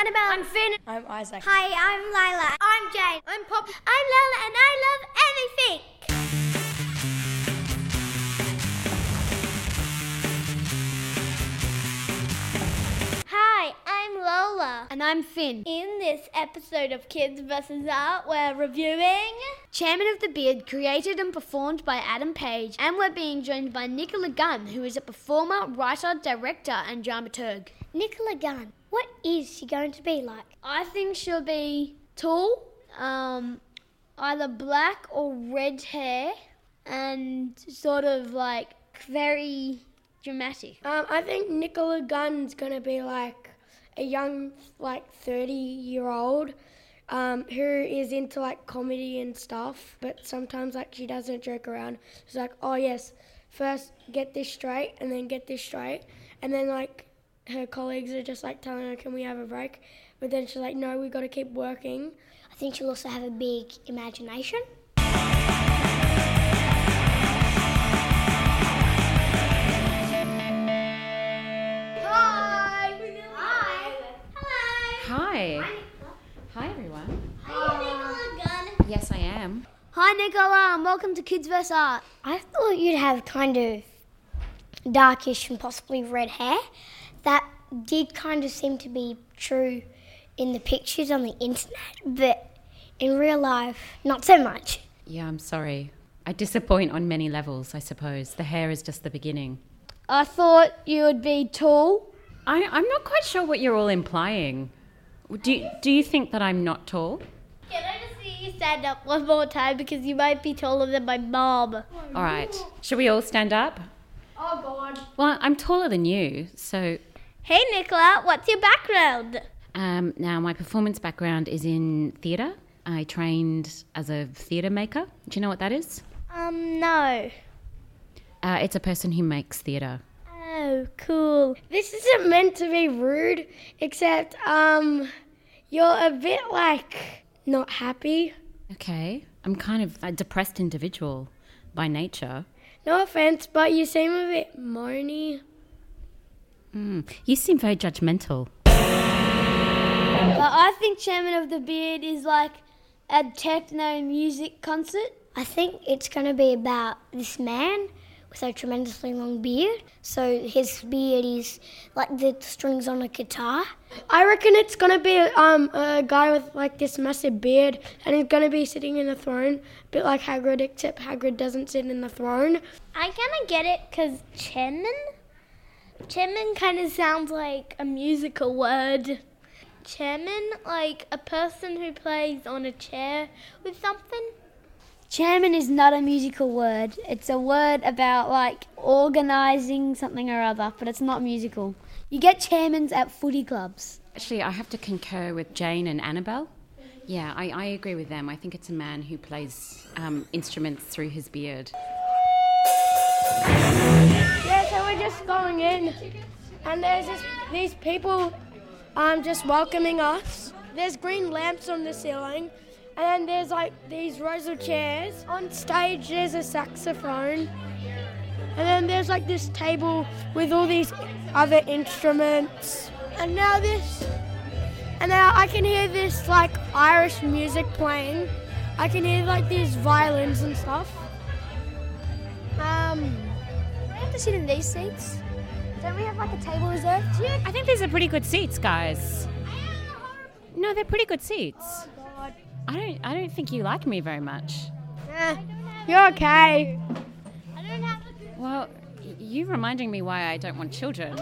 Annabelle. I'm Finn. I'm Isaac. Hi, I'm Lila. I'm Jane. I'm Pop. I'm Lola, and I love everything. Hi, I'm Lola. And I'm Finn. In this episode of Kids vs. Art, we're reviewing. Chairman of the Beard, created and performed by Adam Page, and we're being joined by Nicola Gunn, who is a performer, writer, director, and dramaturg. Nicola Gunn. What is she going to be like? I think she'll be tall, um, either black or red hair, and sort of like very dramatic. Um, I think Nicola Gunn's gonna be like a young, like thirty-year-old um, who is into like comedy and stuff, but sometimes like she doesn't joke around. She's like, oh yes, first get this straight, and then get this straight, and then like her colleagues are just like telling her, can we have a break? But then she's like, no, we got to keep working. I think she'll also have a big imagination. Hi. Hi. Hello. Hi. Hi, everyone. Are you Nicola Gunn? Yes, I am. Hi, Nicola, and welcome to Kids vs. Art. I thought you'd have kind of darkish and possibly red hair. That did kind of seem to be true in the pictures on the internet, but in real life, not so much. Yeah, I'm sorry. I disappoint on many levels, I suppose. The hair is just the beginning. I thought you would be tall. I, I'm not quite sure what you're all implying. Do you, do you think that I'm not tall? Can I just see you stand up one more time because you might be taller than my mom? All right. Should we all stand up? Oh God. Well, I'm taller than you, so Hey Nicola, what's your background? um, now my performance background is in theatre. I trained as a theatre maker. Do you know what that is? Um, no. Uh, it's a person who makes theatre. Oh, cool. This isn't meant to be rude, except um, you're a bit like not happy. Okay. I'm kind of a depressed individual by nature. No offense, but you seem a bit moany. Mm. You seem very judgmental. But I think Chairman of the Beard is like a techno music concert. I think it's going to be about this man with a tremendously long beard. So his beard is like the strings on a guitar. I reckon it's gonna be um, a guy with like this massive beard, and he's gonna be sitting in a throne, a bit like Hagrid, except Hagrid doesn't sit in the throne. I kind of get it because chairman? Chairman kind of sounds like a musical word. Chairman, like a person who plays on a chair with something. Chairman is not a musical word. It's a word about like organizing something or other, but it's not musical. You get chairmans at footy clubs. Actually, I have to concur with Jane and Annabelle. Yeah, I, I agree with them. I think it's a man who plays um, instruments through his beard. We're just going in, and there's these people um, just welcoming us. There's green lamps on the ceiling, and then there's like these rows of chairs. On stage, there's a saxophone, and then there's like this table with all these other instruments. And now this, and now I can hear this like Irish music playing. I can hear like these violins and stuff. Um. Do we have to sit in these seats? Don't we have like a table reserved? Yeah. I think these are pretty good seats, guys. No, they're pretty good seats. I don't. I don't think you like me very much. Eh, you're okay. I don't have a Well, y- you reminding me why I don't want children.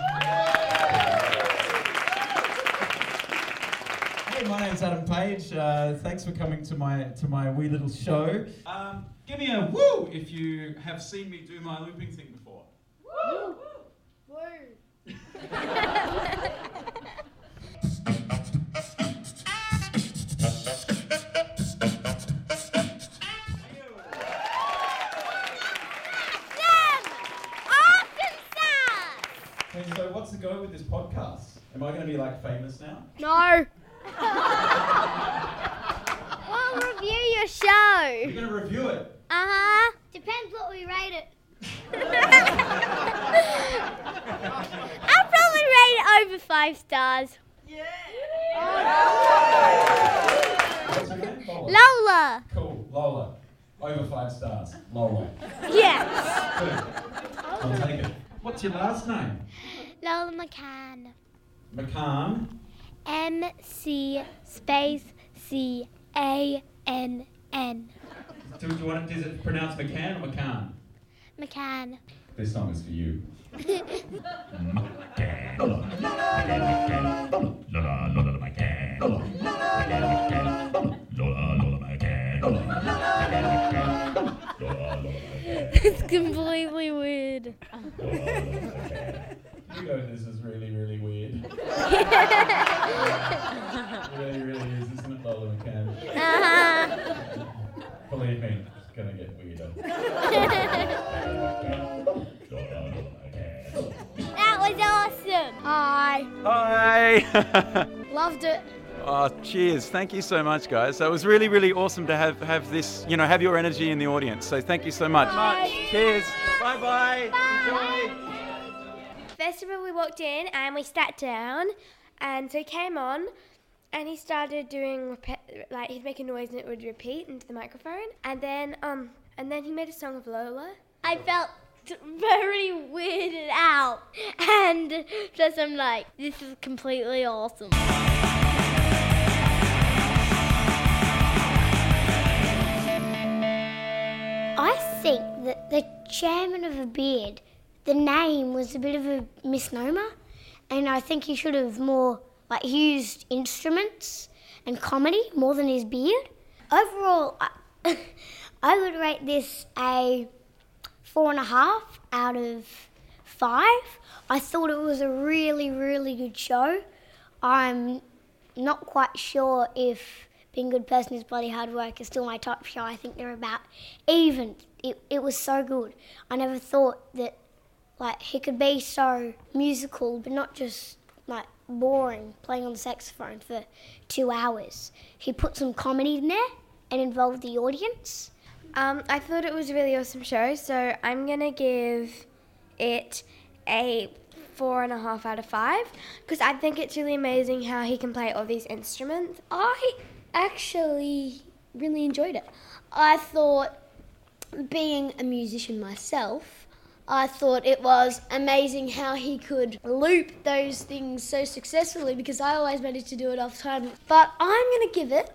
Hey, my name's Adam Page. Uh, thanks for coming to my to my wee little show. Um, give me a woo if you have seen me do my looping thing be now? No. We'll review your show. You're going to review it. Uh huh. Depends what we rate it. I'll probably rate it over five stars. Yeah. What's her name? Lola. Lola. Cool, Lola. Over five stars. Lola. Yes. Good. I'll take it. What's your last name? Lola McCann. McCann. M C space C A N N. Do, do you want it, is it pronounced McCann or McCann? McCann. This song is for you. It's completely weird. You know this is really, really weird. it really, really is, isn't it, Lola McCann? Uh-huh. Believe me, it's gonna get weirder. That was awesome. Hi. Hi. Loved it. oh, cheers! Thank you so much, guys. So it was really, really awesome to have have this, you know, have your energy in the audience. So thank you so much. Cheers. Bye bye. Enjoy. First of all, we walked in and we sat down, and so he came on, and he started doing like he'd make a noise and it would repeat into the microphone, and then um and then he made a song of Lola. I felt very weirded out, and plus I'm like, this is completely awesome. I think that the chairman of a beard, the name was a bit of a misnomer, and I think he should have more like he used instruments and comedy more than his beard. Overall, I, I would rate this a four and a half out of five. I thought it was a really, really good show. I'm not quite sure if Being a Good Person is Bloody Hard Work is still my top show. I think they're about even. It, it was so good. I never thought that like he could be so musical, but not just like boring playing on the saxophone for two hours. He put some comedy in there and involved the audience. Um, I thought it was a really awesome show, so I'm gonna give it a four and a half out of five because I think it's really amazing how he can play all these instruments. I actually really enjoyed it. I thought, being a musician myself, I thought it was amazing how he could loop those things so successfully because I always managed to do it off time. But I'm going to give it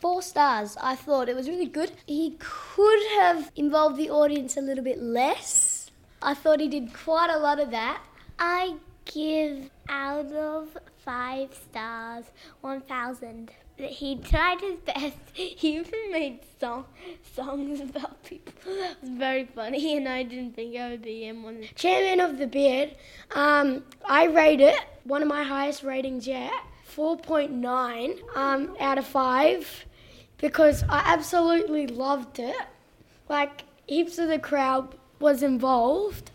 four stars. I thought it was really good. He could have involved the audience a little bit less. I thought he did quite a lot of that. I give out of five stars, 1,000. He tried his best. He even made song, songs about people. It was very funny, and I didn't think I would be in one. Chairman of the Beard, um, I rate it one of my highest ratings yet, 4.9 um, out of 5, because I absolutely loved it. Like, heaps of the crowd was involved,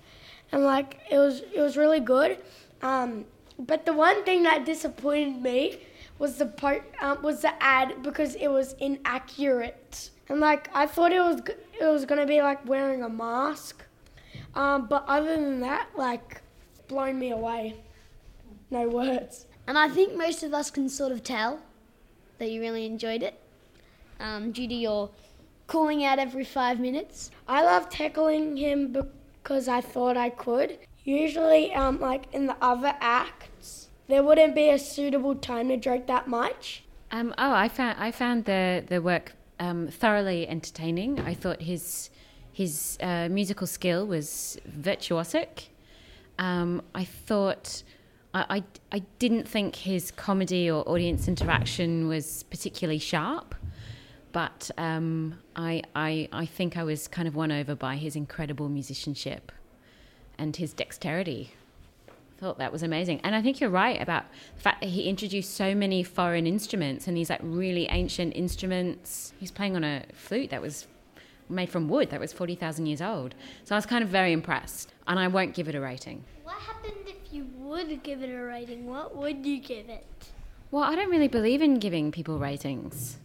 and like, it was, it was really good. Um, but the one thing that disappointed me was the part, um, was the ad because it was inaccurate. And like, I thought it was, g- it was gonna be like wearing a mask. Um, but other than that, like, blown me away. No words. And I think most of us can sort of tell that you really enjoyed it um, due to your calling out every five minutes. I loved tackling him because I thought I could. Usually, um, like in the other acts, there wouldn't be a suitable time to joke that much. Um, oh, I found I found the the work um, thoroughly entertaining. I thought his his uh, musical skill was virtuosic. Um, I thought I, I I didn't think his comedy or audience interaction was particularly sharp, but um, I I I think I was kind of won over by his incredible musicianship and his dexterity thought that was amazing. And I think you're right about the fact that he introduced so many foreign instruments and these like really ancient instruments. He's playing on a flute that was made from wood that was 40,000 years old. So I was kind of very impressed. And I won't give it a rating. What happened if you would give it a rating? What would you give it? Well, I don't really believe in giving people ratings.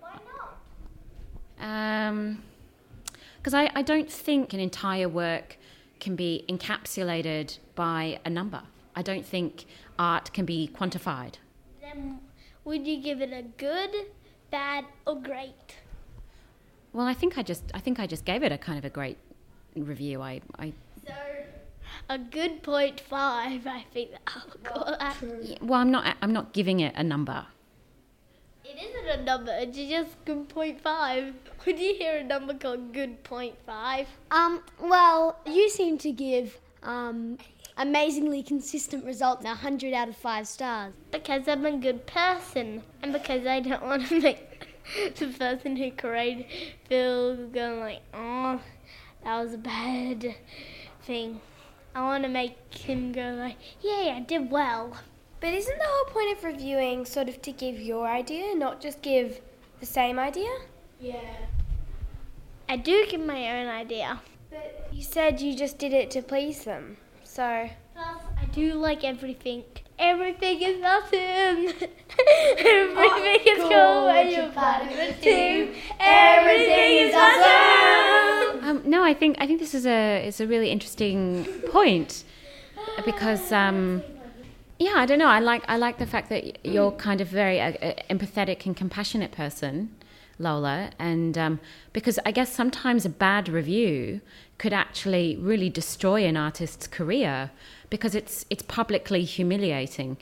Why not? Um, because I, I don't think an entire work can be encapsulated by a number. I don't think art can be quantified. Then would you give it a good, bad, or great? Well, I think I just I think I just gave it a kind of a great review. I, I So, a good point five, I think I'll call that. well, I'm not I'm not giving it a number. It isn't a number, it's just good point five. Would you hear a number called good point five? Um, well, you seem to give um, amazingly consistent results, 100 out of 5 stars. Because I'm a good person, and because I don't want to make the person who created feel going like, oh, that was a bad thing. I want to make him go like, yeah, I did well. But isn't the whole point of reviewing sort of to give your idea, not just give the same idea? Yeah. I do give my own idea. But you said you just did it to please them. So Plus, I do like everything. Everything is awesome. everything is cool when you're part of a team. Everything is awesome. Um, no, I think I think this is a is a really interesting point because um, yeah, I don't know. I like I like the fact that you're kind of very uh, uh, empathetic and compassionate person, Lola, and um, because I guess sometimes a bad review could actually really destroy an artist's career because it's it's publicly humiliating.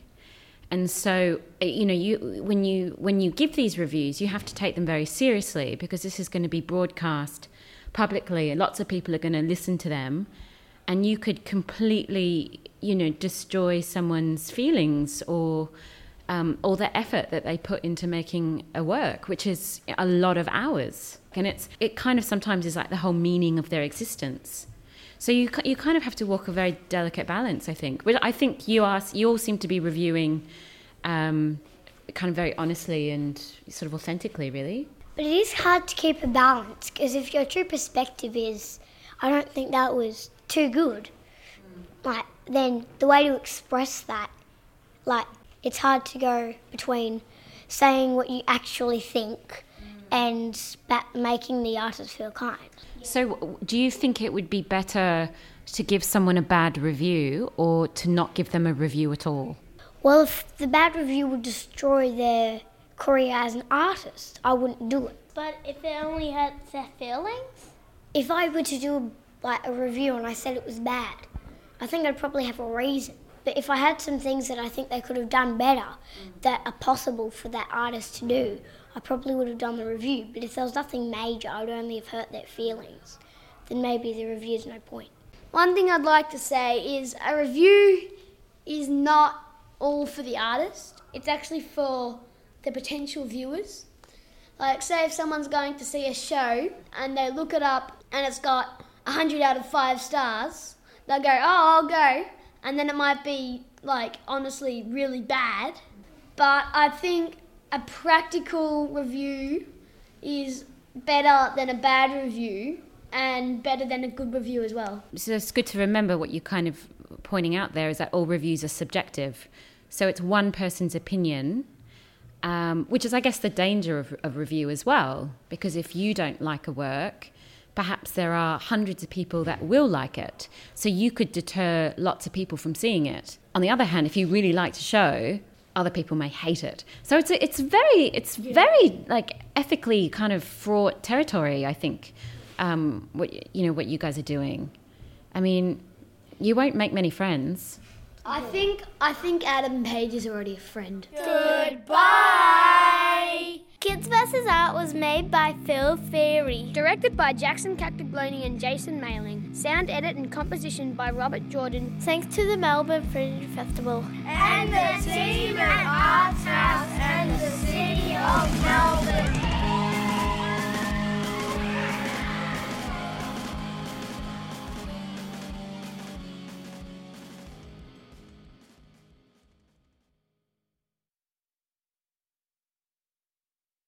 And so, uh, you know, you when you when you give these reviews, you have to take them very seriously because this is going to be broadcast publicly, and lots of people are going to listen to them, and you could completely, you know, destroy someone's feelings or um, all the effort that they put into making a work, which is a lot of hours, and it's it kind of sometimes is like the whole meaning of their existence. So you you kind of have to walk a very delicate balance, I think. But I think you are you all seem to be reviewing, um, kind of very honestly and sort of authentically, really. But it is hard to keep a balance because if your true perspective is, I don't think that was too good, like then the way to express that, like it's hard to go between saying what you actually think and ba- making the artist feel kind. So, do you think it would be better to give someone a bad review or to not give them a review at all? Well, if the bad review would destroy their career as an artist, I wouldn't do it. But if it only hurts their feelings? If I were to do like a review and I said it was bad, I think I'd probably have a reason. But if I had some things that I think they could have done better that are possible for that artist to do, I probably would have done the review. But if there was nothing major, I would only have hurt their feelings. Then maybe the review's no point. One thing I'd like to say is a review is not all for the artist, it's actually for the potential viewers. Like, say if someone's going to see a show and they look it up and it's got 100 out of 5 stars, they'll go, Oh, I'll go. And then it might be, like, honestly really bad. But I think a practical review is better than a bad review and better than a good review as well. So it's good to remember what you're kind of pointing out there is that all reviews are subjective. So it's one person's opinion, um, which is, I guess, the danger of, of review as well. Because if you don't like a work, perhaps there are hundreds of people that will like it. So you could deter lots of people from seeing it. On the other hand, if you really like a show, other people may hate it. So it's a, it's very it's very like ethically kind of fraught territory. I think um, what you know what you guys are doing. I mean, you won't make many friends. I think I think Adam Page is already a friend. Goodbye! Kids vs. Art was made by Phil Feary. Directed by Jackson Cactagloni and Jason Mailing. Sound edit and composition by Robert Jordan. Thanks to the Melbourne Fringe Festival. And the team at Arts House and the City of Melbourne.